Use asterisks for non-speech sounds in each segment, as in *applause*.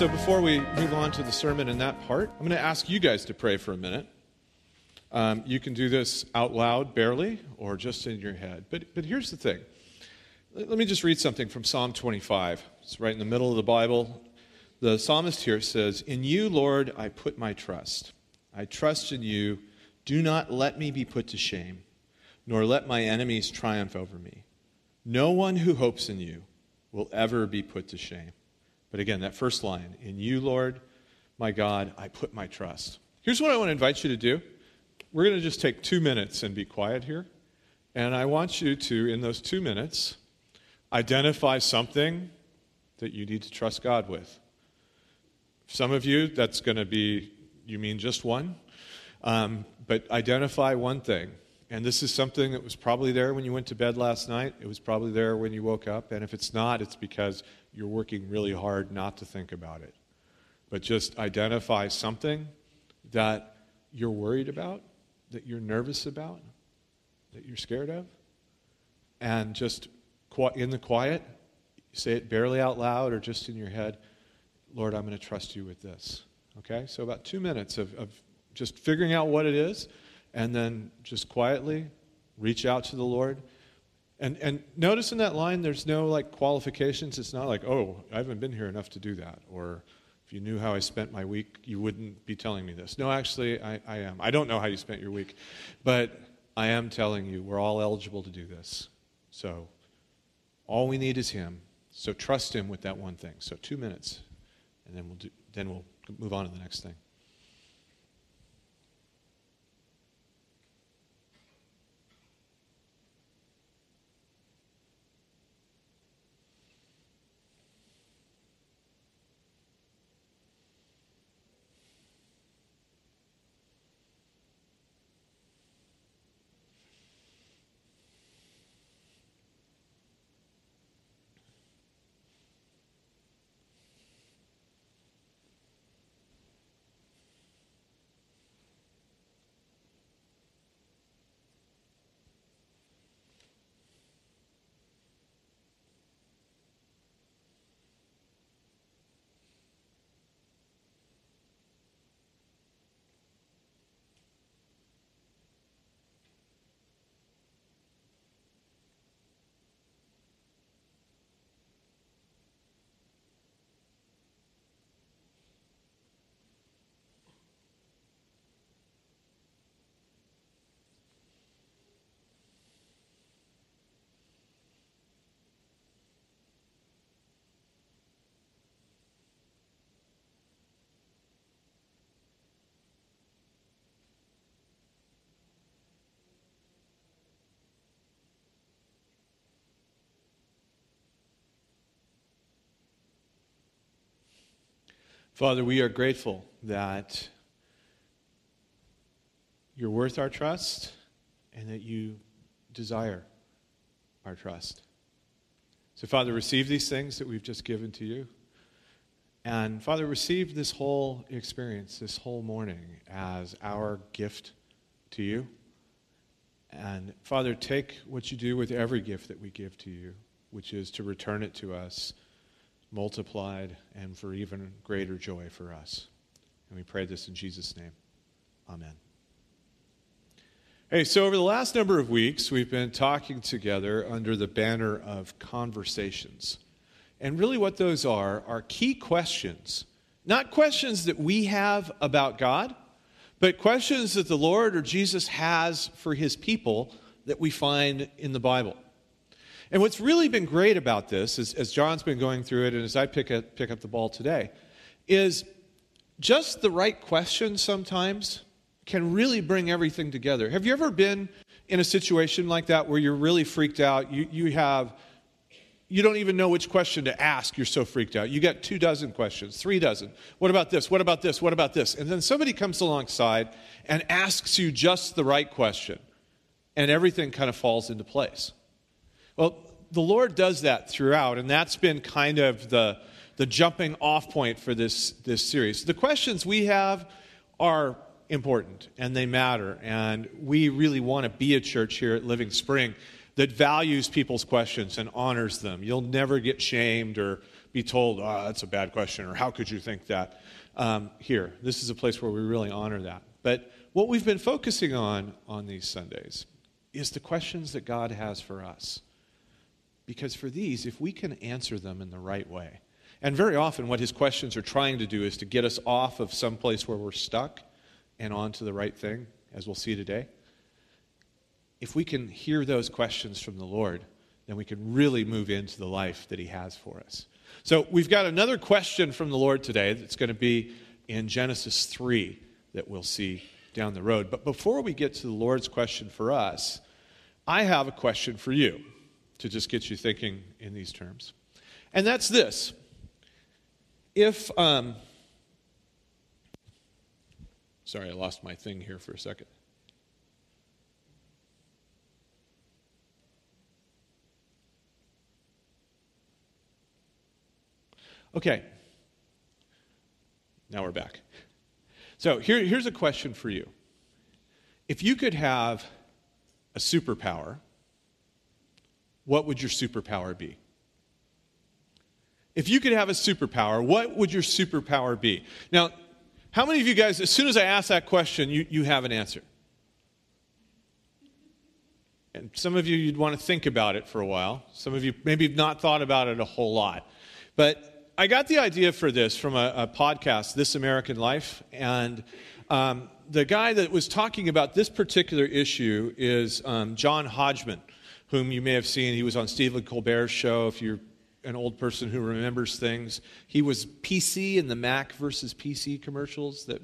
So before we move on to the sermon in that part, I'm going to ask you guys to pray for a minute. Um, you can do this out loud, barely, or just in your head. But, but here's the thing. Let me just read something from Psalm 25. It's right in the middle of the Bible. The psalmist here says, In you, Lord, I put my trust. I trust in you. Do not let me be put to shame, nor let my enemies triumph over me. No one who hopes in you will ever be put to shame. But again, that first line, In you, Lord, my God, I put my trust. Here's what I want to invite you to do. We're going to just take two minutes and be quiet here. And I want you to, in those two minutes, identify something that you need to trust God with. Some of you, that's going to be, you mean just one. Um, but identify one thing. And this is something that was probably there when you went to bed last night. It was probably there when you woke up. And if it's not, it's because you're working really hard not to think about it. But just identify something that you're worried about, that you're nervous about, that you're scared of. And just in the quiet, say it barely out loud or just in your head Lord, I'm going to trust you with this. Okay? So, about two minutes of, of just figuring out what it is, and then just quietly reach out to the Lord. And, and notice in that line, there's no like qualifications. It's not like, oh, I haven't been here enough to do that. Or if you knew how I spent my week, you wouldn't be telling me this. No, actually, I, I am. I don't know how you spent your week, but I am telling you, we're all eligible to do this. So all we need is Him. So trust Him with that one thing. So two minutes, and then we'll, do, then we'll move on to the next thing. Father, we are grateful that you're worth our trust and that you desire our trust. So, Father, receive these things that we've just given to you. And, Father, receive this whole experience, this whole morning, as our gift to you. And, Father, take what you do with every gift that we give to you, which is to return it to us multiplied and for even greater joy for us. And we pray this in Jesus' name. Amen. Hey, so over the last number of weeks, we've been talking together under the banner of conversations. And really, what those are are key questions. Not questions that we have about God, but questions that the Lord or Jesus has for his people that we find in the Bible. And what's really been great about this, is, as John's been going through it and as I pick, up, pick up the ball today, is just the right question sometimes can really bring everything together. Have you ever been in a situation like that where you're really freaked out? You, you have, you don't even know which question to ask. You're so freaked out. You get two dozen questions, three dozen. What about this? What about this? What about this? And then somebody comes alongside and asks you just the right question, and everything kind of falls into place. Well, the Lord does that throughout, and that's been kind of the, the jumping off point for this, this series. The questions we have are important and they matter, and we really want to be a church here at Living Spring that values people's questions and honors them. You'll never get shamed or be told, oh, that's a bad question, or how could you think that? Um, here, this is a place where we really honor that. But what we've been focusing on on these Sundays is the questions that God has for us. Because for these, if we can answer them in the right way, and very often what his questions are trying to do is to get us off of some place where we're stuck and onto the right thing, as we'll see today. If we can hear those questions from the Lord, then we can really move into the life that he has for us. So we've got another question from the Lord today that's going to be in Genesis 3 that we'll see down the road. But before we get to the Lord's question for us, I have a question for you to just get you thinking in these terms. And that's this. If, um, sorry, I lost my thing here for a second. Okay. Now we're back. So here, here's a question for you. If you could have a superpower, what would your superpower be? If you could have a superpower, what would your superpower be? Now, how many of you guys, as soon as I ask that question, you, you have an answer? And some of you, you'd want to think about it for a while. Some of you maybe have not thought about it a whole lot. But I got the idea for this from a, a podcast, This American Life, and um, the guy that was talking about this particular issue is um, John Hodgman, whom you may have seen. He was on Stephen Colbert's show. If you're an old person who remembers things, he was PC in the Mac versus PC commercials that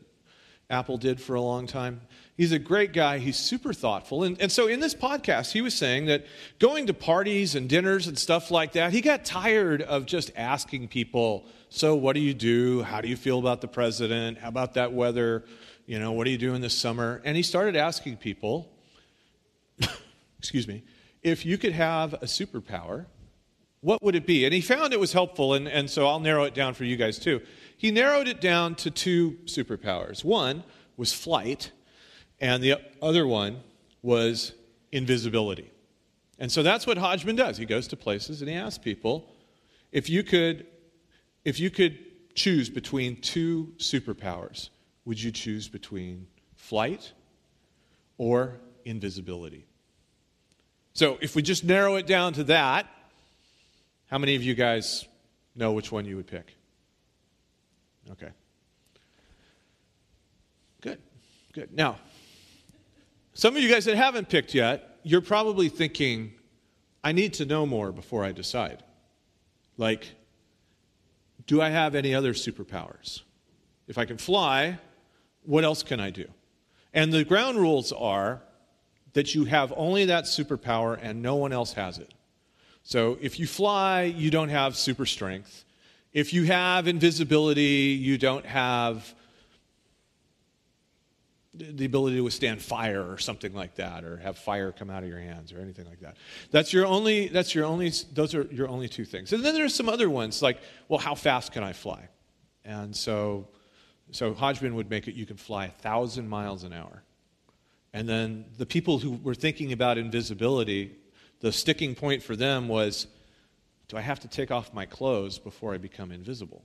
Apple did for a long time. He's a great guy. He's super thoughtful. And, and so in this podcast, he was saying that going to parties and dinners and stuff like that, he got tired of just asking people, So, what do you do? How do you feel about the president? How about that weather? You know, what are you doing this summer? And he started asking people, *coughs* excuse me, if you could have a superpower, what would it be? And he found it was helpful, and, and so I'll narrow it down for you guys too. He narrowed it down to two superpowers. One was flight, and the other one was invisibility. And so that's what Hodgman does. He goes to places and he asks people if you could if you could choose between two superpowers, would you choose between flight or invisibility? So if we just narrow it down to that, how many of you guys know which one you would pick? Okay. Good. Good. Now, some of you guys that haven't picked yet, you're probably thinking, I need to know more before I decide. Like, do I have any other superpowers? If I can fly, what else can I do? And the ground rules are that you have only that superpower and no one else has it. So if you fly, you don't have super strength. If you have invisibility, you don't have the ability to withstand fire or something like that or have fire come out of your hands or anything like that that's your only that's your only those are your only two things and then there's some other ones like well how fast can i fly and so so hodgman would make it you can fly a thousand miles an hour and then the people who were thinking about invisibility the sticking point for them was do I have to take off my clothes before I become invisible?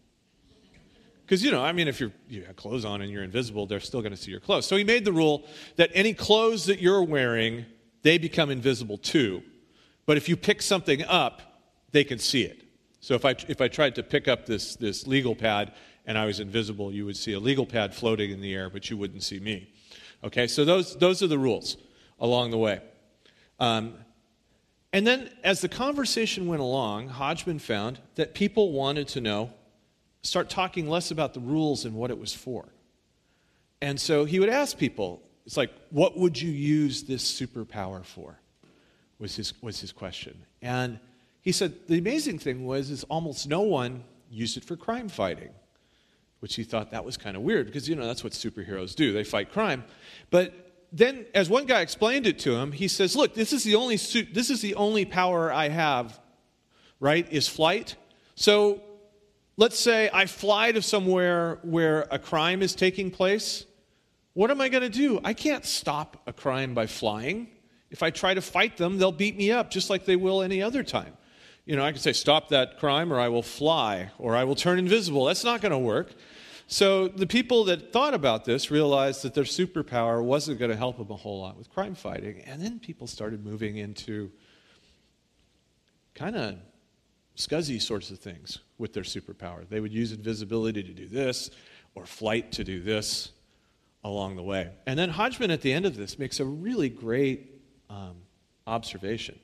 Because, you know, I mean, if you're, you have clothes on and you're invisible, they're still going to see your clothes. So he made the rule that any clothes that you're wearing, they become invisible too. But if you pick something up, they can see it. So if I, if I tried to pick up this, this legal pad and I was invisible, you would see a legal pad floating in the air, but you wouldn't see me. Okay, so those, those are the rules along the way. Um, and then, as the conversation went along, Hodgman found that people wanted to know, start talking less about the rules and what it was for. And so he would ask people, it's like, what would you use this superpower for? Was his, was his question. And he said the amazing thing was is almost no one used it for crime fighting, which he thought that was kind of weird because, you know, that's what superheroes do. They fight crime. But then, as one guy explained it to him, he says, Look, this is the only, this is the only power I have, right? Is flight. So let's say I fly to somewhere where a crime is taking place. What am I going to do? I can't stop a crime by flying. If I try to fight them, they'll beat me up just like they will any other time. You know, I can say, stop that crime, or I will fly, or I will turn invisible. That's not going to work. So the people that thought about this realized that their superpower wasn't going to help them a whole lot with crime fighting. And then people started moving into kind of scuzzy sorts of things with their superpower. They would use invisibility to do this, or flight to do this along the way. And then Hodgman, at the end of this, makes a really great um, observation.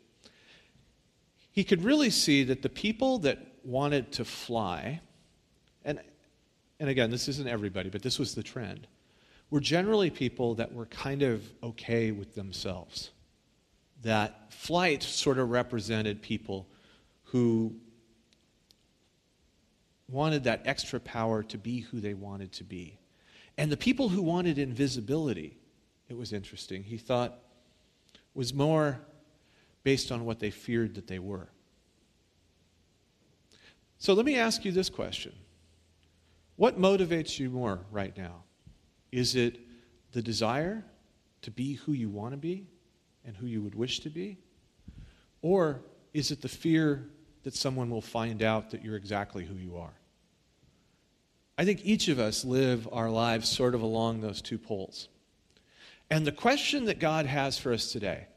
He could really see that the people that wanted to fly, and again, this isn't everybody, but this was the trend, were generally people that were kind of okay with themselves. That flight sort of represented people who wanted that extra power to be who they wanted to be. And the people who wanted invisibility, it was interesting, he thought, was more based on what they feared that they were. So let me ask you this question what motivates you more right now? Is it the desire to be who you want to be and who you would wish to be? Or is it the fear that someone will find out that you're exactly who you are? I think each of us live our lives sort of along those two poles. And the question that God has for us today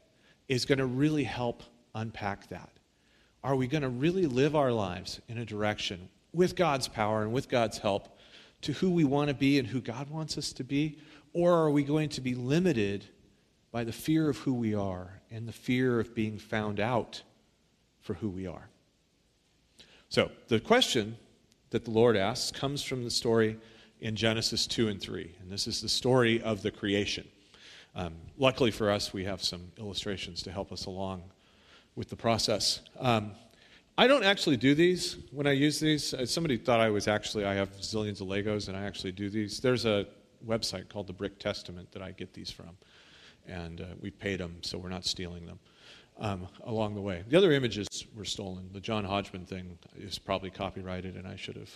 is going to really help unpack that. Are we going to really live our lives in a direction with God's power and with God's help to who we want to be and who God wants us to be? Or are we going to be limited by the fear of who we are and the fear of being found out for who we are? So, the question that the Lord asks comes from the story in Genesis 2 and 3. And this is the story of the creation. Um, luckily for us, we have some illustrations to help us along with the process. Um, I don't actually do these when I use these. Uh, somebody thought I was actually, I have zillions of Legos and I actually do these. There's a website called the Brick Testament that I get these from. And uh, we paid them, so we're not stealing them um, along the way. The other images were stolen. The John Hodgman thing is probably copyrighted, and I should have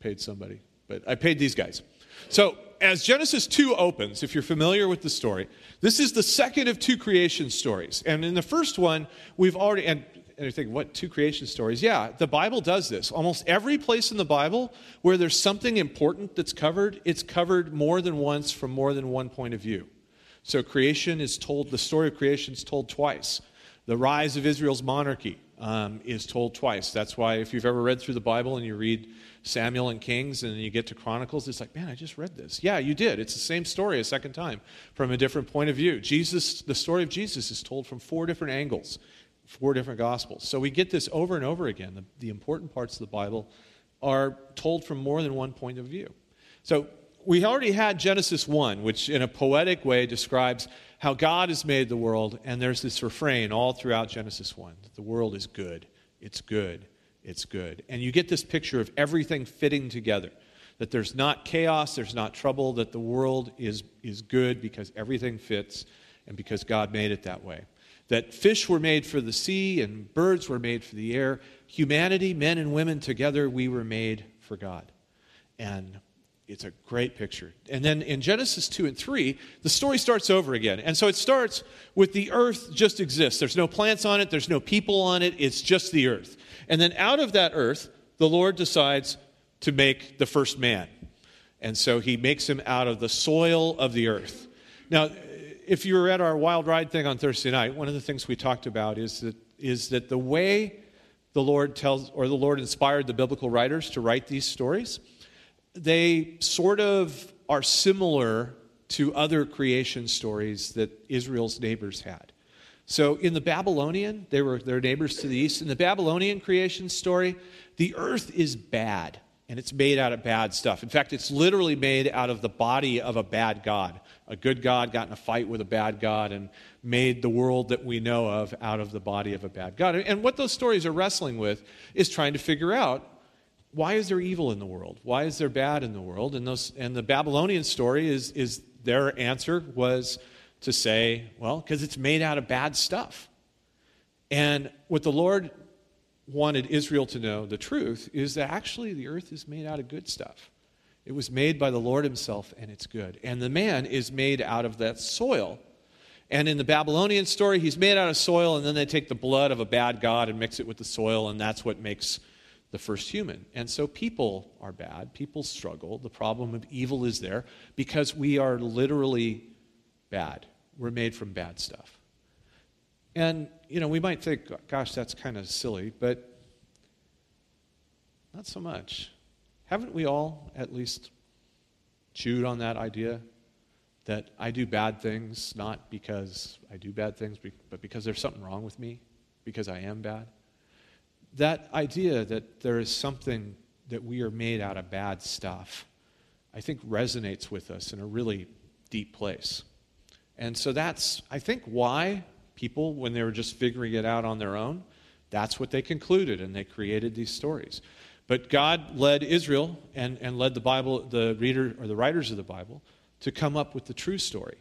paid somebody. But I paid these guys. So, as Genesis 2 opens, if you're familiar with the story, this is the second of two creation stories. And in the first one, we've already, and and you think, what, two creation stories? Yeah, the Bible does this. Almost every place in the Bible where there's something important that's covered, it's covered more than once from more than one point of view. So creation is told, the story of creation is told twice. The rise of Israel's monarchy um, is told twice. That's why if you've ever read through the Bible and you read Samuel and Kings and you get to Chronicles, it's like, man, I just read this. Yeah, you did. It's the same story a second time from a different point of view. Jesus, the story of Jesus is told from four different angles four different gospels. So we get this over and over again. The, the, important parts of the Bible are told from more than one point of view. So we already had Genesis 1, which in a poetic way describes how God has made the world, and there's this refrain all throughout Genesis 1 that the world is good, it's good, it's good. And you get this picture of everything fitting together. That there's not chaos, there's not trouble, that the world is, is good because everything fits and because God made it that way that fish were made for the sea and birds were made for the air. Humanity, men and women together, we were made for God. And it's a great picture. And then in Genesis 2 and 3, the story starts over again. And so it starts with the earth just exists. There's no plants on it, there's no people on it, it's just the earth. And then out of that earth, the Lord decides to make the first man. And so he makes him out of the soil of the earth. Now, if you were at our wild ride thing on Thursday night, one of the things we talked about is that, is that the way the Lord tells, or the Lord inspired the biblical writers to write these stories, they sort of are similar to other creation stories that Israel's neighbors had. So in the Babylonian, they were their neighbors to the east. In the Babylonian creation story, the earth is bad and it's made out of bad stuff. In fact, it's literally made out of the body of a bad god a good God got in a fight with a bad God and made the world that we know of out of the body of a bad God. And what those stories are wrestling with is trying to figure out why is there evil in the world? Why is there bad in the world? And, those, and the Babylonian story is, is their answer was to say, well, because it's made out of bad stuff. And what the Lord wanted Israel to know, the truth, is that actually the earth is made out of good stuff. It was made by the Lord Himself, and it's good. And the man is made out of that soil. And in the Babylonian story, he's made out of soil, and then they take the blood of a bad god and mix it with the soil, and that's what makes the first human. And so people are bad, people struggle. The problem of evil is there because we are literally bad. We're made from bad stuff. And, you know, we might think, gosh, that's kind of silly, but not so much. Haven't we all at least chewed on that idea that I do bad things not because I do bad things, but because there's something wrong with me, because I am bad? That idea that there is something that we are made out of bad stuff, I think resonates with us in a really deep place. And so that's, I think, why people, when they were just figuring it out on their own, that's what they concluded, and they created these stories. But God led Israel and, and led the Bible, the reader or the writers of the Bible, to come up with the true story.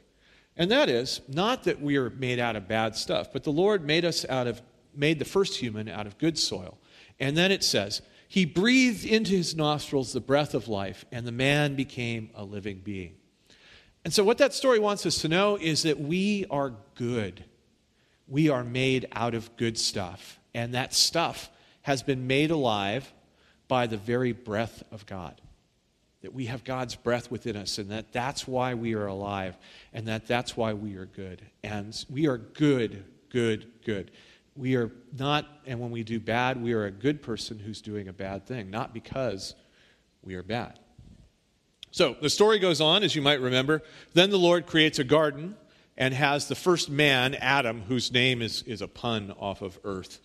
And that is not that we are made out of bad stuff, but the Lord made us out of made the first human out of good soil. And then it says, He breathed into his nostrils the breath of life, and the man became a living being. And so, what that story wants us to know is that we are good. We are made out of good stuff. And that stuff has been made alive by the very breath of God. That we have God's breath within us, and that that's why we are alive, and that that's why we are good. And we are good, good, good. We are not, and when we do bad, we are a good person who's doing a bad thing, not because we are bad. So the story goes on, as you might remember. Then the Lord creates a garden and has the first man, Adam, whose name is, is a pun off of earth.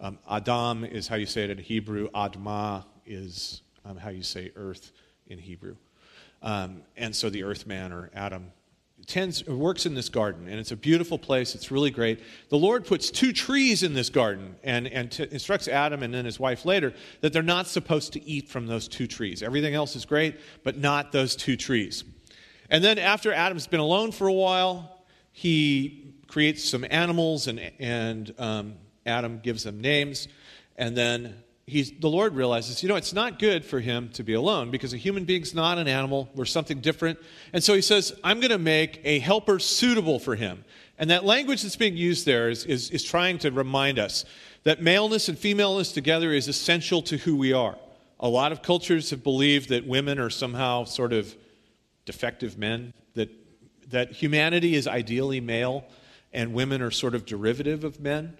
Um, Adam is how you say it in Hebrew. Adma is um, how you say earth in Hebrew. Um, and so the earth man or Adam tends works in this garden and it's a beautiful place it's really great the lord puts two trees in this garden and, and t- instructs adam and then his wife later that they're not supposed to eat from those two trees everything else is great but not those two trees and then after adam's been alone for a while he creates some animals and, and um, Adam gives them names, and then he's, the Lord realizes, you know, it's not good for him to be alone because a human being's not an animal. We're something different. And so he says, I'm going to make a helper suitable for him. And that language that's being used there is, is, is trying to remind us that maleness and femaleness together is essential to who we are. A lot of cultures have believed that women are somehow sort of defective men, that, that humanity is ideally male and women are sort of derivative of men.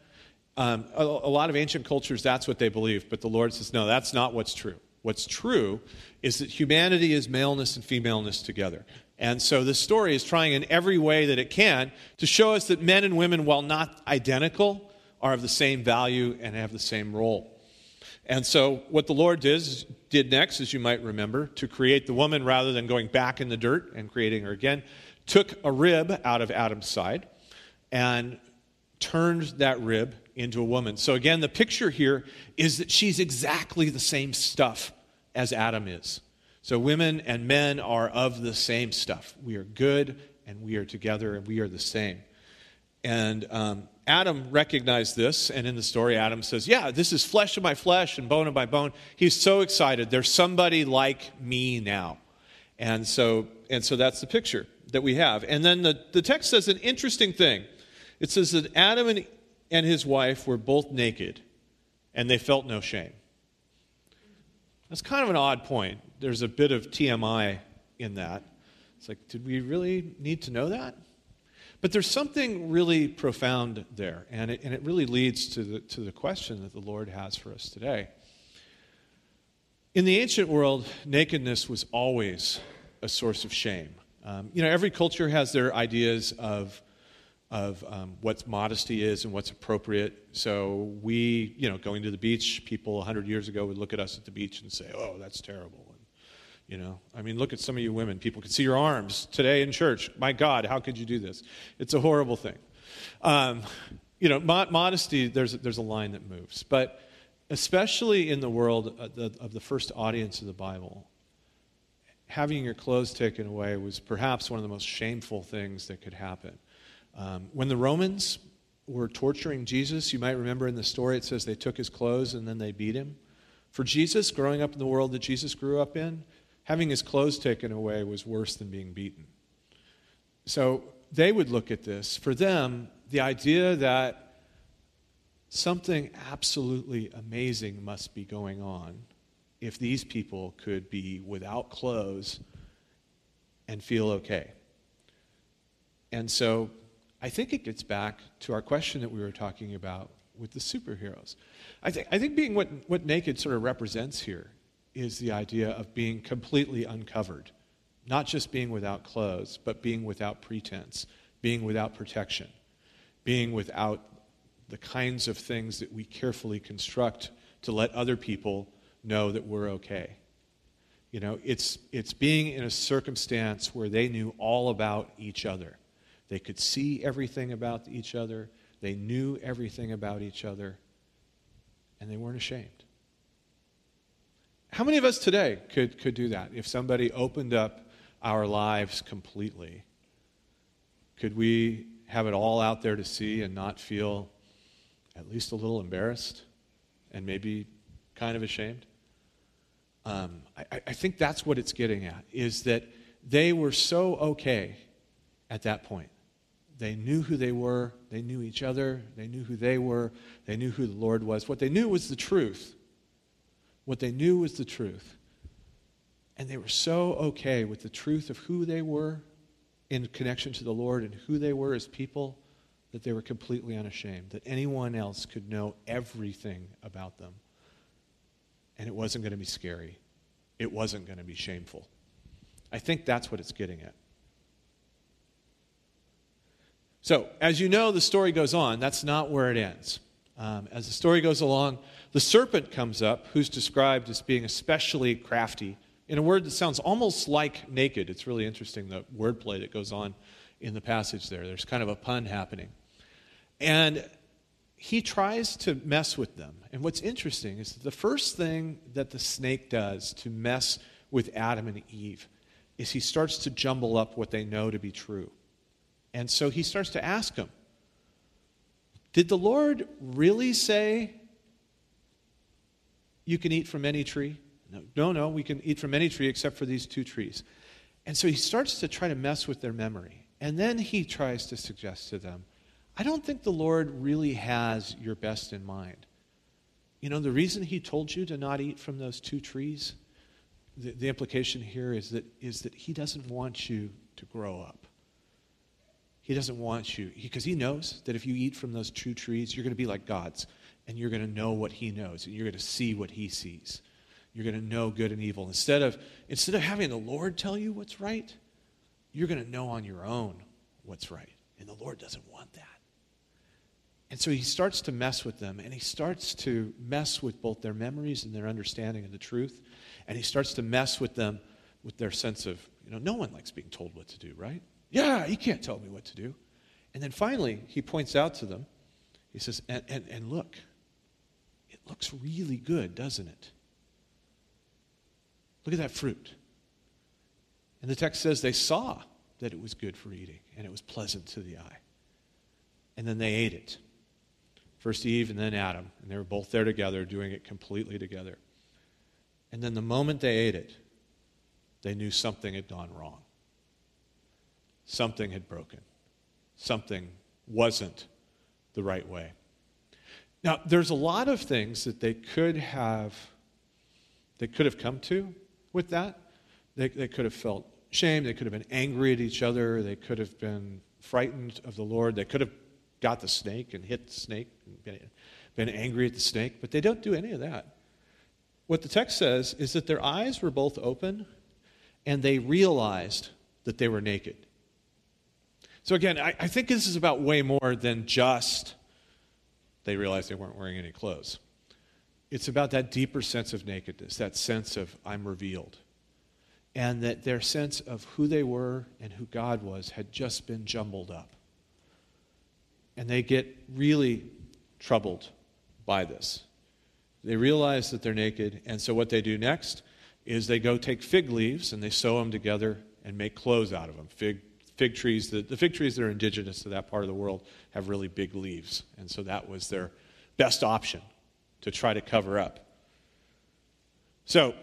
Um, a, a lot of ancient cultures, that's what they believe, but the Lord says, no, that's not what's true. What's true is that humanity is maleness and femaleness together. And so this story is trying in every way that it can to show us that men and women, while not identical, are of the same value and have the same role. And so what the Lord did, did next, as you might remember, to create the woman rather than going back in the dirt and creating her again, took a rib out of Adam's side and turned that rib into a woman. So, again, the picture here is that she's exactly the same stuff as Adam is. So, women and men are of the same stuff. We are good and we are together and we are the same. And um, Adam recognized this, and in the story, Adam says, Yeah, this is flesh of my flesh and bone of my bone. He's so excited. There's somebody like me now. And so, and so that's the picture that we have. And then the, the text says an interesting thing. It says that Adam and and his wife were both naked, and they felt no shame. That's kind of an odd point. There's a bit of TMI in that. It's like, did we really need to know that? But there's something really profound there, and it, and it really leads to the, to the question that the Lord has for us today. In the ancient world, nakedness was always a source of shame. Um, you know, every culture has their ideas of of um, what modesty is and what's appropriate. So we, you know, going to the beach, people 100 years ago would look at us at the beach and say, "Oh, that's terrible." And, you know, I mean, look at some of you women. People can see your arms today in church. My God, how could you do this? It's a horrible thing. Um, you know, mo- modesty. There's there's a line that moves, but especially in the world of the, of the first audience of the Bible, having your clothes taken away was perhaps one of the most shameful things that could happen. Um, when the Romans were torturing Jesus, you might remember in the story it says they took his clothes and then they beat him. For Jesus, growing up in the world that Jesus grew up in, having his clothes taken away was worse than being beaten. So they would look at this, for them, the idea that something absolutely amazing must be going on if these people could be without clothes and feel okay. And so I think it gets back to our question that we were talking about with the superheroes. I, th- I think being what, what naked sort of represents here is the idea of being completely uncovered, not just being without clothes, but being without pretense, being without protection, being without the kinds of things that we carefully construct to let other people know that we're okay. You know, it's, it's being in a circumstance where they knew all about each other. They could see everything about each other, they knew everything about each other, and they weren't ashamed. How many of us today could, could do that? If somebody opened up our lives completely, could we have it all out there to see and not feel at least a little embarrassed and maybe kind of ashamed? Um, I, I think that's what it's getting at, is that they were so okay at that point. They knew who they were, they knew each other, they knew who they were, they knew who the Lord was. What they knew was the truth. What they knew was the truth. And they were so okay with the truth of who they were in connection to the Lord and who they were as people that they were completely unashamed, that anyone else could know everything about them and it wasn't going to be scary. It wasn't going to be shameful. I think that's what it's getting at. So, as you know, the story goes on. That's not where it ends. Um, as the story goes along, the serpent comes up, who's described as being especially crafty, in a word that sounds almost like naked. It's really interesting, the wordplay that goes on in the passage there. There's kind of a pun happening. And he tries to mess with them. And what's interesting is the first thing that the snake does to mess with Adam and Eve is he starts to jumble up what they know to be true. And so he starts to ask them, Did the Lord really say you can eat from any tree? No, no, no, we can eat from any tree except for these two trees. And so he starts to try to mess with their memory. And then he tries to suggest to them, I don't think the Lord really has your best in mind. You know, the reason he told you to not eat from those two trees, the, the implication here is that, is that he doesn't want you to grow up. He doesn't want you, because he, he knows that if you eat from those two trees, you're going to be like gods, and you're going to know what he knows, and you're going to see what he sees. You're going to know good and evil. Instead of, instead of having the Lord tell you what's right, you're going to know on your own what's right. And the Lord doesn't want that. And so he starts to mess with them, and he starts to mess with both their memories and their understanding of the truth. And he starts to mess with them with their sense of, you know, no one likes being told what to do, right? Yeah, he can't tell me what to do. And then finally, he points out to them, he says, and, and, and look, it looks really good, doesn't it? Look at that fruit. And the text says they saw that it was good for eating and it was pleasant to the eye. And then they ate it. First Eve and then Adam. And they were both there together, doing it completely together. And then the moment they ate it, they knew something had gone wrong. Something had broken. Something wasn't the right way. Now, there's a lot of things that they could have they could have come to with that. They, they could have felt shame. They could have been angry at each other. They could have been frightened of the Lord. They could have got the snake and hit the snake and been, been angry at the snake, but they don't do any of that. What the text says is that their eyes were both open and they realized that they were naked. So, again, I, I think this is about way more than just they realized they weren't wearing any clothes. It's about that deeper sense of nakedness, that sense of I'm revealed. And that their sense of who they were and who God was had just been jumbled up and they get really troubled by this. They realize that they're naked, and so what they do next is they go take fig leaves and they sew them together and make clothes out of them. Fig, fig trees, the, the fig trees that are indigenous to that part of the world have really big leaves, and so that was their best option to try to cover up. So,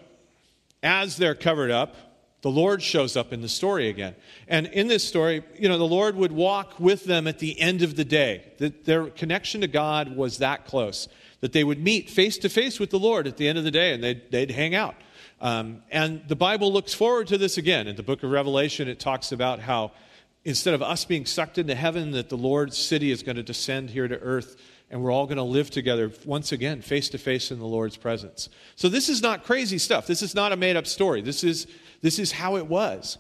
as they're covered up, The Lord shows up in the story again. And in this story, you know, the Lord would walk with them at the end of the day. That their connection to God was that close. That they would meet face to face with the Lord at the end of the day and they'd, they'd hang out. Um, and the Bible looks forward to this again. In the book of Revelation, it talks about how instead of us being sucked into heaven, that the Lord's city is going to descend here to earth and we're all going to live together once again, face to face in the Lord's presence. So this is not crazy stuff. This is not a made up story. This is, this is how it was.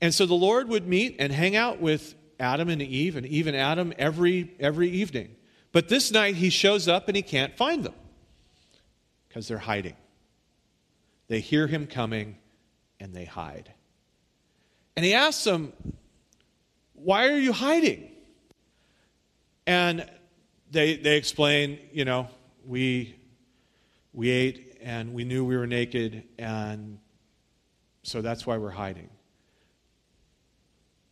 And so the Lord would meet and hang out with Adam and Eve and Eve and Adam every, every evening. But this night he shows up and he can't find them because they're hiding. They hear him coming and they hide. And he asks them, Why are you hiding? And they, they explain, you know, we, we ate and we knew we were naked, and so that's why we're hiding.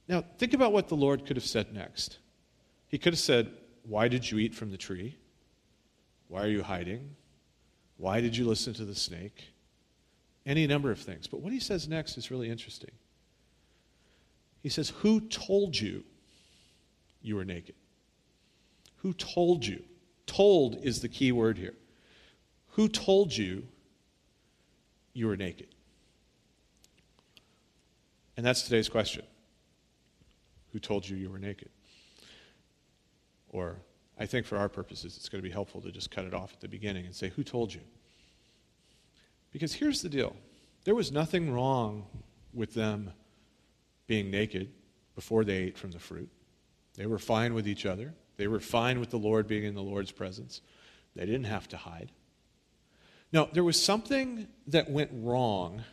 Now, think about what the Lord could have said next. He could have said, Why did you eat from the tree? Why are you hiding? Why did you listen to the snake? Any number of things. But what he says next is really interesting. He says, Who told you you were naked? Who told you? Told is the key word here. Who told you you were naked? And that's today's question. Who told you you were naked? Or, I think for our purposes, it's going to be helpful to just cut it off at the beginning and say, Who told you? Because here's the deal there was nothing wrong with them being naked before they ate from the fruit. They were fine with each other. They were fine with the Lord being in the Lord's presence. They didn't have to hide. No, there was something that went wrong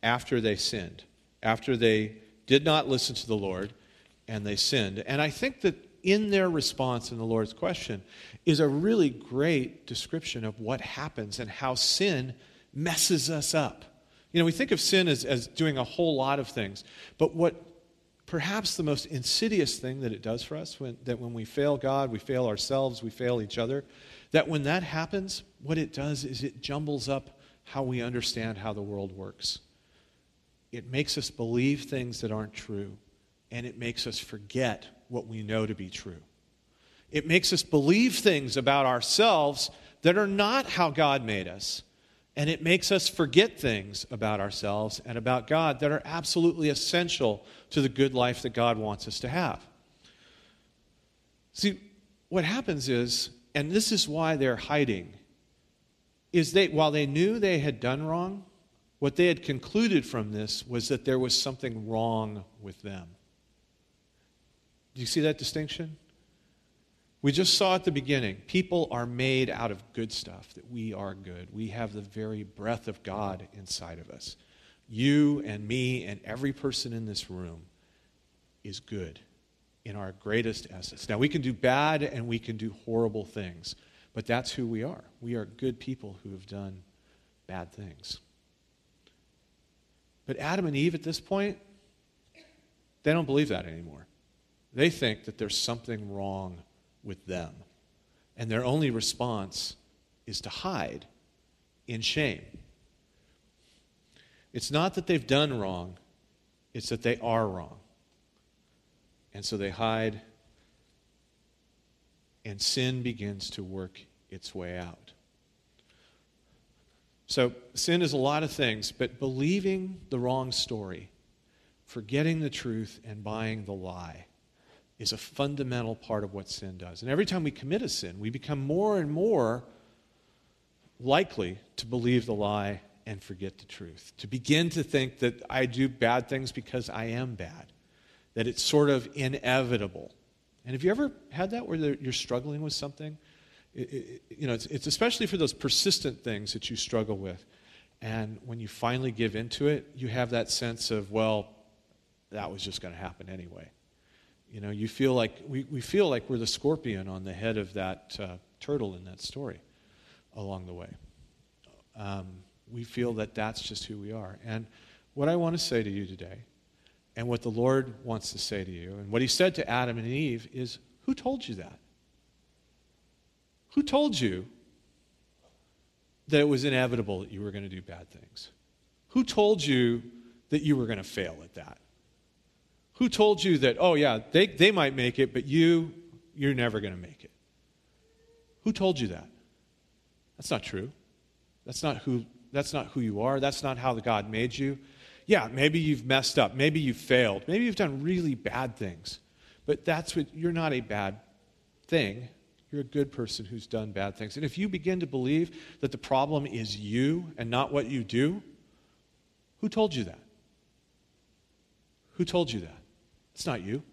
after they sinned, after they did not listen to the Lord and they sinned. And I think that in their response in the Lord's question is a really great description of what happens and how sin messes us up. You know, we think of sin as, as doing a whole lot of things, but what perhaps the most insidious thing that it does for us, when, that when we fail God, we fail ourselves, we fail each other, that when that happens, what it does is it jumbles up how we understand how the world works. It makes us believe things that aren't true, and it makes us forget what we know to be true. It makes us believe things about ourselves that are not how God made us and it makes us forget things about ourselves and about God that are absolutely essential to the good life that God wants us to have. See, what happens is, and this is why they're hiding, is they, while they knew they had done wrong, what they had concluded from this was that there was something wrong with them. Do you see that distinction? We just saw at the beginning, people are made out of good stuff, that we are good. We have the very breath of God inside of us. You and me and every person in this room is good in our greatest essence. Now, we can do bad and we can do horrible things, but that's who we are. We are good people who have done bad things. But Adam and Eve at this point, they don't believe that anymore. They think that there's something wrong with them. And their only response is to hide in shame. It's not that they've done wrong, it's that they are wrong. And so they hide, and sin begins to work its way out. So, sin is a lot of things, but believing the wrong story, forgetting the truth, and buying the lie is a fundamental part of what sin does. And every time we commit a sin, we become more and more likely to believe the lie and forget the truth. To begin to think that I do bad things because I am bad, that it's sort of inevitable. And have you ever had that where you're struggling with something? It, it, you know, it's, it's especially for those persistent things that you struggle with. And when you finally give into it, you have that sense of, well, that was just going to happen anyway. You know, you feel like we, we feel like we're the scorpion on the head of that uh, turtle in that story along the way. Um, we feel that that's just who we are. And what I want to say to you today, and what the Lord wants to say to you, and what He said to Adam and Eve is who told you that? Who told you that it was inevitable that you were going to do bad things? Who told you that you were going to fail at that? Who told you that, oh, yeah, they, they might make it, but you, you're never going to make it? Who told you that? That's not true. That's not who, that's not who you are. That's not how the God made you. Yeah, maybe you've messed up. Maybe you've failed. Maybe you've done really bad things. But that's what, you're not a bad thing. You're a good person who's done bad things. And if you begin to believe that the problem is you and not what you do, who told you that? Who told you that? It's not you.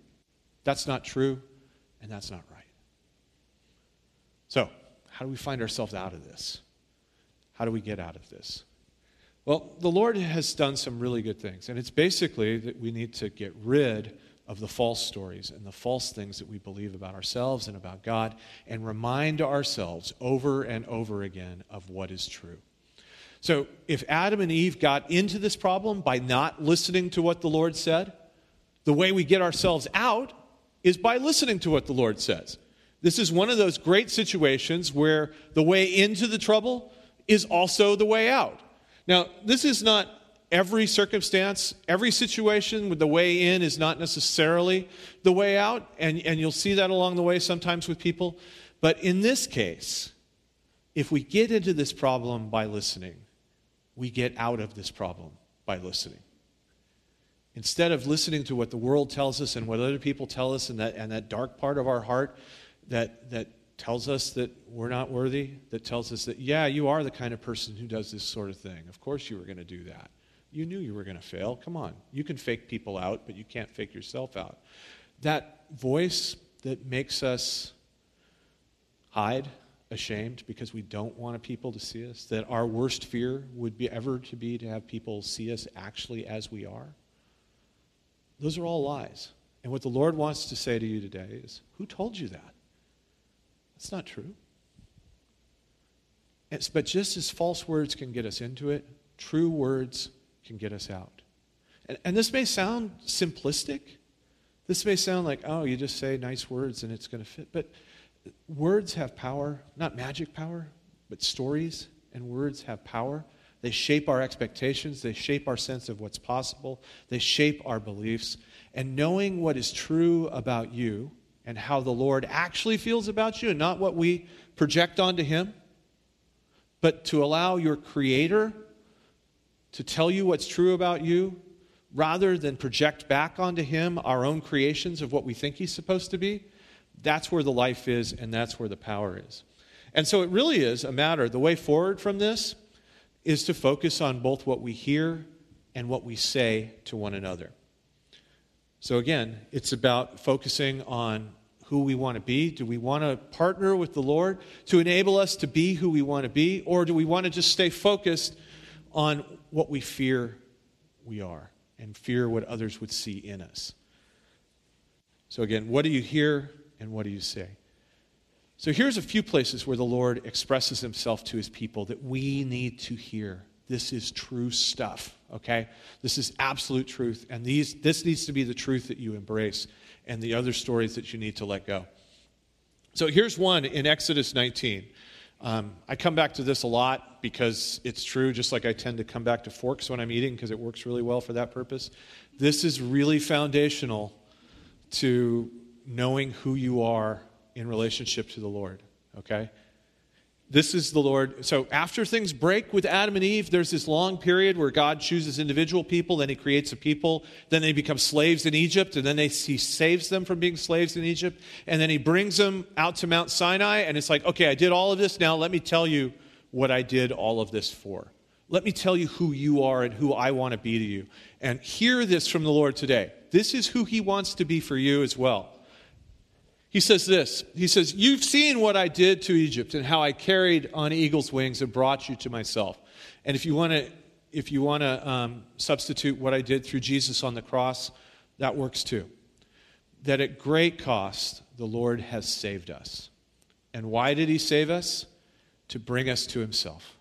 That's not true, and that's not right. So, how do we find ourselves out of this? How do we get out of this? Well, the Lord has done some really good things, and it's basically that we need to get rid of the false stories and the false things that we believe about ourselves and about God and remind ourselves over and over again of what is true. So, if Adam and Eve got into this problem by not listening to what the Lord said, the way we get ourselves out is by listening to what the Lord says. This is one of those great situations where the way into the trouble is also the way out. Now, this is not every circumstance, every situation with the way in is not necessarily the way out, and, and you'll see that along the way sometimes with people. But in this case, if we get into this problem by listening, we get out of this problem by listening. Instead of listening to what the world tells us and what other people tell us and that, and that dark part of our heart that, that tells us that we're not worthy, that tells us that, yeah, you are the kind of person who does this sort of thing. Of course you were going to do that. You knew you were going to fail. Come on. You can fake people out, but you can't fake yourself out. That voice that makes us hide, ashamed, because we don't want people to see us, that our worst fear would be ever to be to have people see us actually as we are. Those are all lies. And what the Lord wants to say to you today is who told you that? That's not true. It's, but just as false words can get us into it, true words can get us out. And, and this may sound simplistic. This may sound like, oh, you just say nice words and it's going to fit. But words have power, not magic power, but stories and words have power. They shape our expectations, they shape our sense of what's possible, they shape our beliefs. And knowing what is true about you and how the Lord actually feels about you, and not what we project onto Him, but to allow your Creator to tell you what's true about you rather than project back onto him our own creations of what we think he's supposed to be, that's where the life is and that's where the power is. And so it really is a matter, the way forward from this is to focus on both what we hear and what we say to one another. So again, it's about focusing on who we want to be. Do we want to partner with the Lord to enable us to be who we want to be? Or do we want to just stay focused on what we fear we are and fear what others would see in us. So, again, what do you hear and what do you say? So, here's a few places where the Lord expresses himself to his people that we need to hear. This is true stuff, okay? This is absolute truth. And these, this needs to be the truth that you embrace and the other stories that you need to let go. So, here's one in Exodus 19. Um, I come back to this a lot because it's true, just like I tend to come back to forks when I'm eating because it works really well for that purpose. This is really foundational to knowing who you are in relationship to the Lord, okay? This is the Lord. So after things break with Adam and Eve, there's this long period where God chooses individual people, then he creates a people, then they become slaves in Egypt, and then they, he saves them from being slaves in Egypt, and then he brings them out to Mount Sinai, and it's like, okay, I did all of this, now let me tell you what I did all of this for. Let me tell you who you are and who I want to be to you. And hear this from the Lord today. This is who he wants to be for you as well. He says this He says, You've seen what I did to Egypt and how I carried on eagle's wings and brought you to myself. And if you want to, if you want to um, substitute what I did through Jesus on the cross, that works too. That at great cost, the Lord has saved us. And why did He save us? To bring us to Himself.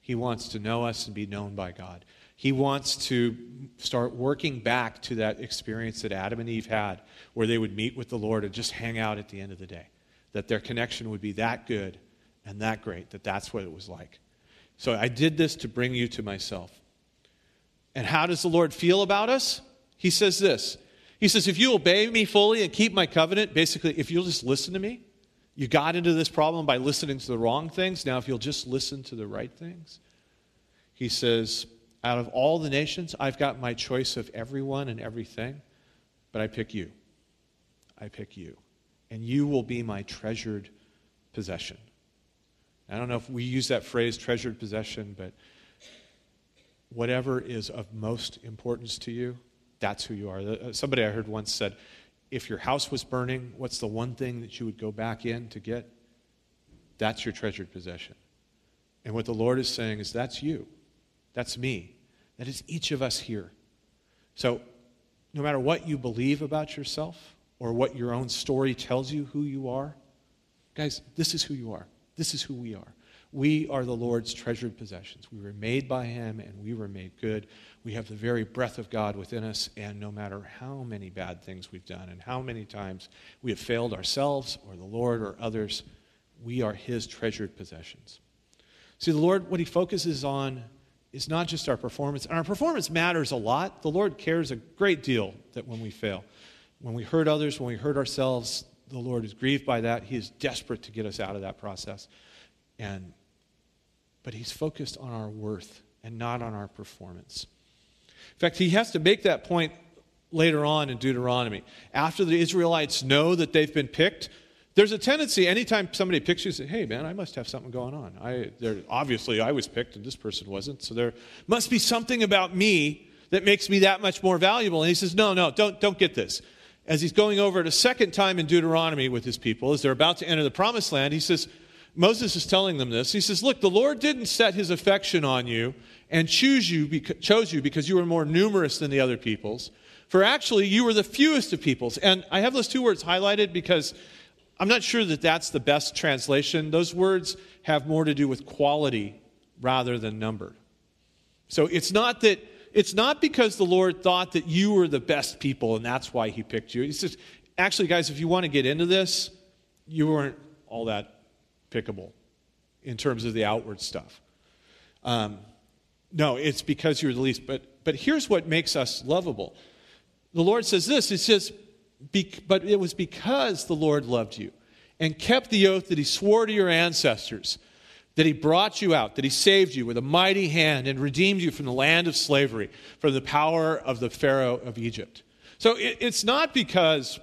He wants to know us and be known by God. He wants to start working back to that experience that Adam and Eve had, where they would meet with the Lord and just hang out at the end of the day. That their connection would be that good and that great, that that's what it was like. So I did this to bring you to myself. And how does the Lord feel about us? He says this He says, If you obey me fully and keep my covenant, basically, if you'll just listen to me, you got into this problem by listening to the wrong things. Now, if you'll just listen to the right things, he says, Out of all the nations, I've got my choice of everyone and everything, but I pick you. I pick you. And you will be my treasured possession. I don't know if we use that phrase, treasured possession, but whatever is of most importance to you, that's who you are. Uh, somebody I heard once said, if your house was burning, what's the one thing that you would go back in to get? That's your treasured possession. And what the Lord is saying is, that's you. That's me. That is each of us here. So, no matter what you believe about yourself or what your own story tells you who you are, guys, this is who you are. This is who we are. We are the Lord's treasured possessions. We were made by Him and we were made good. We have the very breath of God within us, and no matter how many bad things we've done and how many times we have failed ourselves or the Lord or others, we are His treasured possessions. See, the Lord, what He focuses on is not just our performance, and our performance matters a lot. The Lord cares a great deal that when we fail, when we hurt others, when we hurt ourselves, the Lord is grieved by that. He is desperate to get us out of that process. And, but he's focused on our worth and not on our performance. In fact, he has to make that point later on in Deuteronomy. After the Israelites know that they've been picked, there's a tendency anytime somebody picks you, say, "Hey, man, I must have something going on. I, obviously, I was picked and this person wasn't, so there must be something about me that makes me that much more valuable." And he says, "No, no, don't, don't get this." As he's going over it a second time in Deuteronomy with his people, as they're about to enter the promised land, he says, Moses is telling them this. He says, Look, the Lord didn't set his affection on you and choose you, chose you because you were more numerous than the other peoples. For actually, you were the fewest of peoples. And I have those two words highlighted because I'm not sure that that's the best translation. Those words have more to do with quality rather than number. So it's not that it's not because the Lord thought that you were the best people and that's why he picked you. He says, actually, guys, if you want to get into this, you weren't all that pickable in terms of the outward stuff. Um, no, it's because you're the least. But, but here's what makes us lovable. The Lord says this It says, But it was because the Lord loved you and kept the oath that he swore to your ancestors, that he brought you out, that he saved you with a mighty hand and redeemed you from the land of slavery, from the power of the Pharaoh of Egypt. So it, it's not because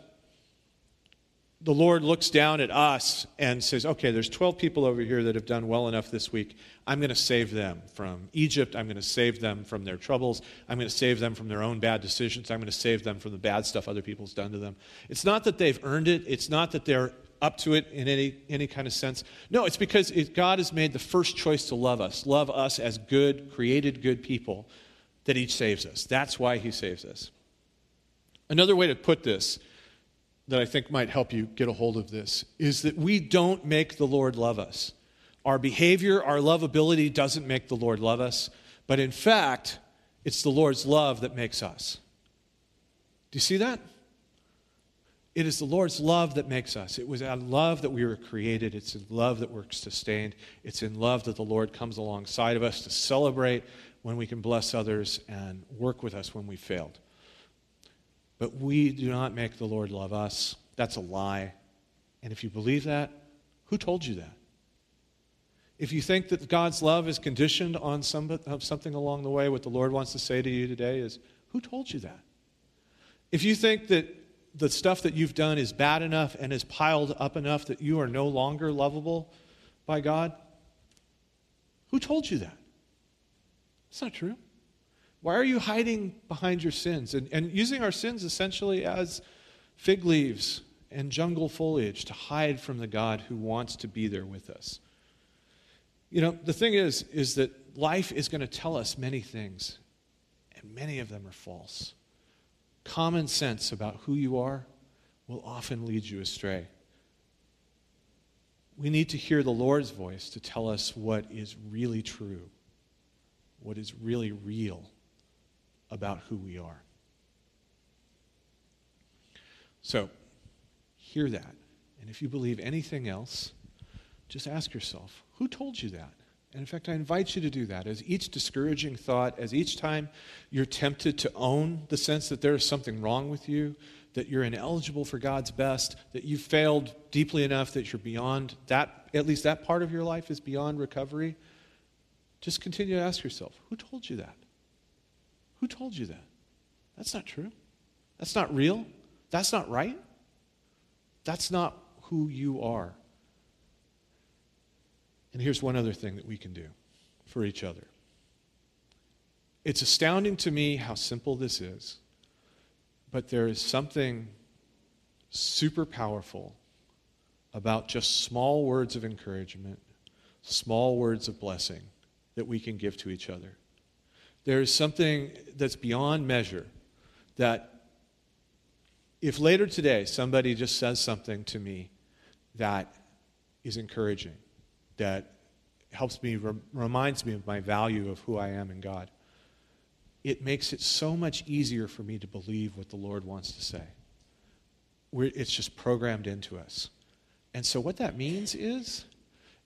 the Lord looks down at us and says, okay, there's 12 people over here that have done well enough this week. I'm going to save them from Egypt. I'm going to save them from their troubles. I'm going to save them from their own bad decisions. I'm going to save them from the bad stuff other people's done to them. It's not that they've earned it, it's not that they're up to it in any, any kind of sense. No, it's because it, God has made the first choice to love us, love us as good, created good people, that He saves us. That's why He saves us. Another way to put this that I think might help you get a hold of this is that we don't make the Lord love us. Our behavior, our lovability doesn't make the Lord love us, but in fact, it's the Lord's love that makes us. Do you see that? It is the Lord's love that makes us. It was in love that we were created. It's in love that we're sustained. It's in love that the Lord comes alongside of us to celebrate when we can bless others and work with us when we failed. But we do not make the Lord love us. That's a lie. And if you believe that, who told you that? If you think that God's love is conditioned on some, something along the way, what the Lord wants to say to you today is, who told you that? If you think that the stuff that you've done is bad enough and is piled up enough that you are no longer lovable by God, who told you that? It's not true. Why are you hiding behind your sins and, and using our sins essentially as fig leaves and jungle foliage to hide from the God who wants to be there with us? You know, the thing is, is that life is going to tell us many things, and many of them are false. Common sense about who you are will often lead you astray. We need to hear the Lord's voice to tell us what is really true, what is really real about who we are. So, hear that. And if you believe anything else, just ask yourself who told you that? And in fact, I invite you to do that. As each discouraging thought, as each time you're tempted to own the sense that there is something wrong with you, that you're ineligible for God's best, that you've failed deeply enough that you're beyond that, at least that part of your life is beyond recovery, just continue to ask yourself who told you that? Who told you that? That's not true. That's not real. That's not right. That's not who you are. And here's one other thing that we can do for each other. It's astounding to me how simple this is, but there is something super powerful about just small words of encouragement, small words of blessing that we can give to each other. There is something that's beyond measure that if later today somebody just says something to me that is encouraging, that helps me, reminds me of my value of who I am in God, it makes it so much easier for me to believe what the Lord wants to say. We're, it's just programmed into us. And so what that means is,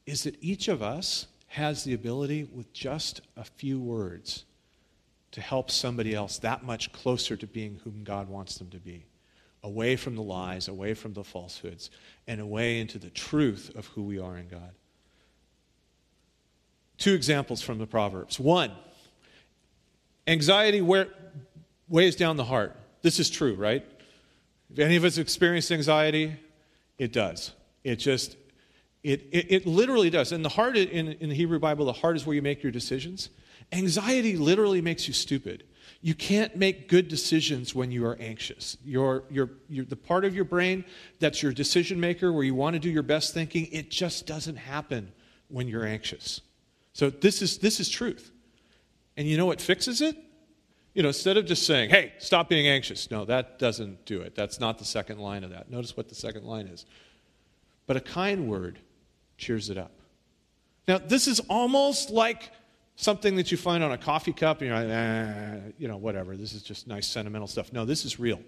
is that each of us has the ability with just a few words to help somebody else that much closer to being whom God wants them to be away from the lies, away from the falsehoods, and away into the truth of who we are in God. Two examples from the Proverbs. One, anxiety weighs down the heart. This is true, right? If any of us experienced anxiety, it does. It just, it, it, it literally does. And the heart, in, in the Hebrew Bible, the heart is where you make your decisions. Anxiety literally makes you stupid. You can't make good decisions when you are anxious. Your, your, the part of your brain that's your decision maker, where you want to do your best thinking, it just doesn't happen when you're anxious. So this is, this is truth. And you know what fixes it? You know, instead of just saying, hey, stop being anxious. No, that doesn't do it. That's not the second line of that. Notice what the second line is. But a kind word cheers it up. Now, this is almost like something that you find on a coffee cup and you're like, eh, you know, whatever. This is just nice sentimental stuff. No, this is real.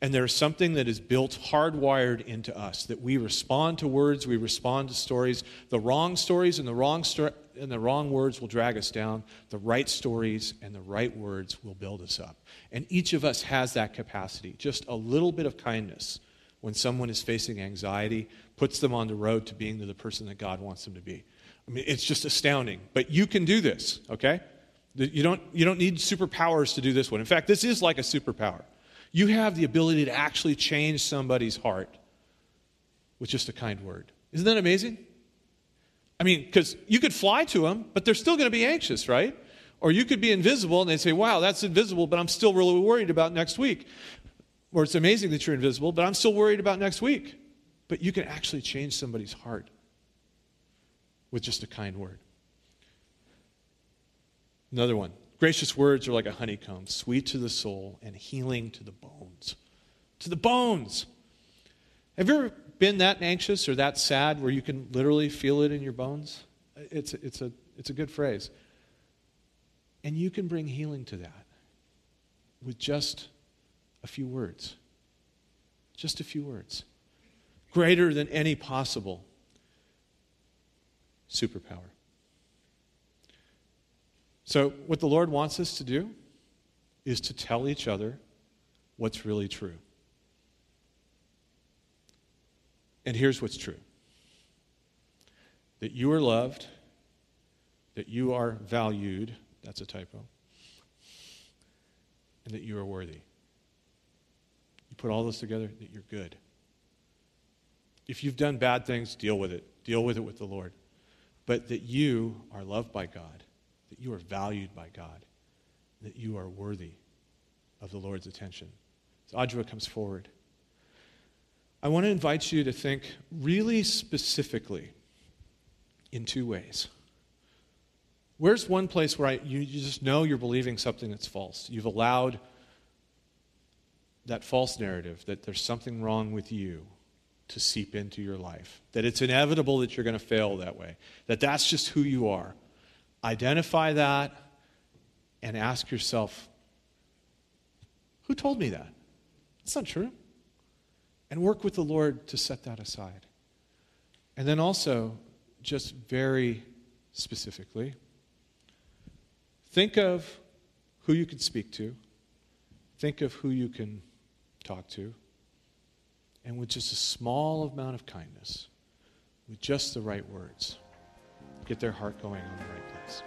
And there's something that is built, hardwired into us, that we respond to words, we respond to stories. The wrong stories and the wrong, sto- and the wrong words will drag us down. The right stories and the right words will build us up. And each of us has that capacity. Just a little bit of kindness when someone is facing anxiety puts them on the road to being the person that God wants them to be. I mean, it's just astounding. But you can do this, okay? You don't, you don't need superpowers to do this one. In fact, this is like a superpower. You have the ability to actually change somebody's heart with just a kind word. Isn't that amazing? I mean, because you could fly to them, but they're still going to be anxious, right? Or you could be invisible and they say, wow, that's invisible, but I'm still really worried about next week. Or it's amazing that you're invisible, but I'm still worried about next week. But you can actually change somebody's heart with just a kind word. Another one. Gracious words are like a honeycomb, sweet to the soul and healing to the bones. To the bones. Have you ever been that anxious or that sad where you can literally feel it in your bones? It's, it's, a, it's a good phrase. And you can bring healing to that with just a few words. Just a few words. Greater than any possible superpower. So, what the Lord wants us to do is to tell each other what's really true. And here's what's true that you are loved, that you are valued, that's a typo, and that you are worthy. You put all this together, that you're good. If you've done bad things, deal with it. Deal with it with the Lord. But that you are loved by God that you are valued by God, that you are worthy of the Lord's attention. So Audra comes forward. I want to invite you to think really specifically in two ways. Where's one place where I, you, you just know you're believing something that's false? You've allowed that false narrative that there's something wrong with you to seep into your life, that it's inevitable that you're going to fail that way, that that's just who you are. Identify that and ask yourself, who told me that? It's not true. And work with the Lord to set that aside. And then also, just very specifically. Think of who you can speak to. Think of who you can talk to. And with just a small amount of kindness, with just the right words, get their heart going on the right place.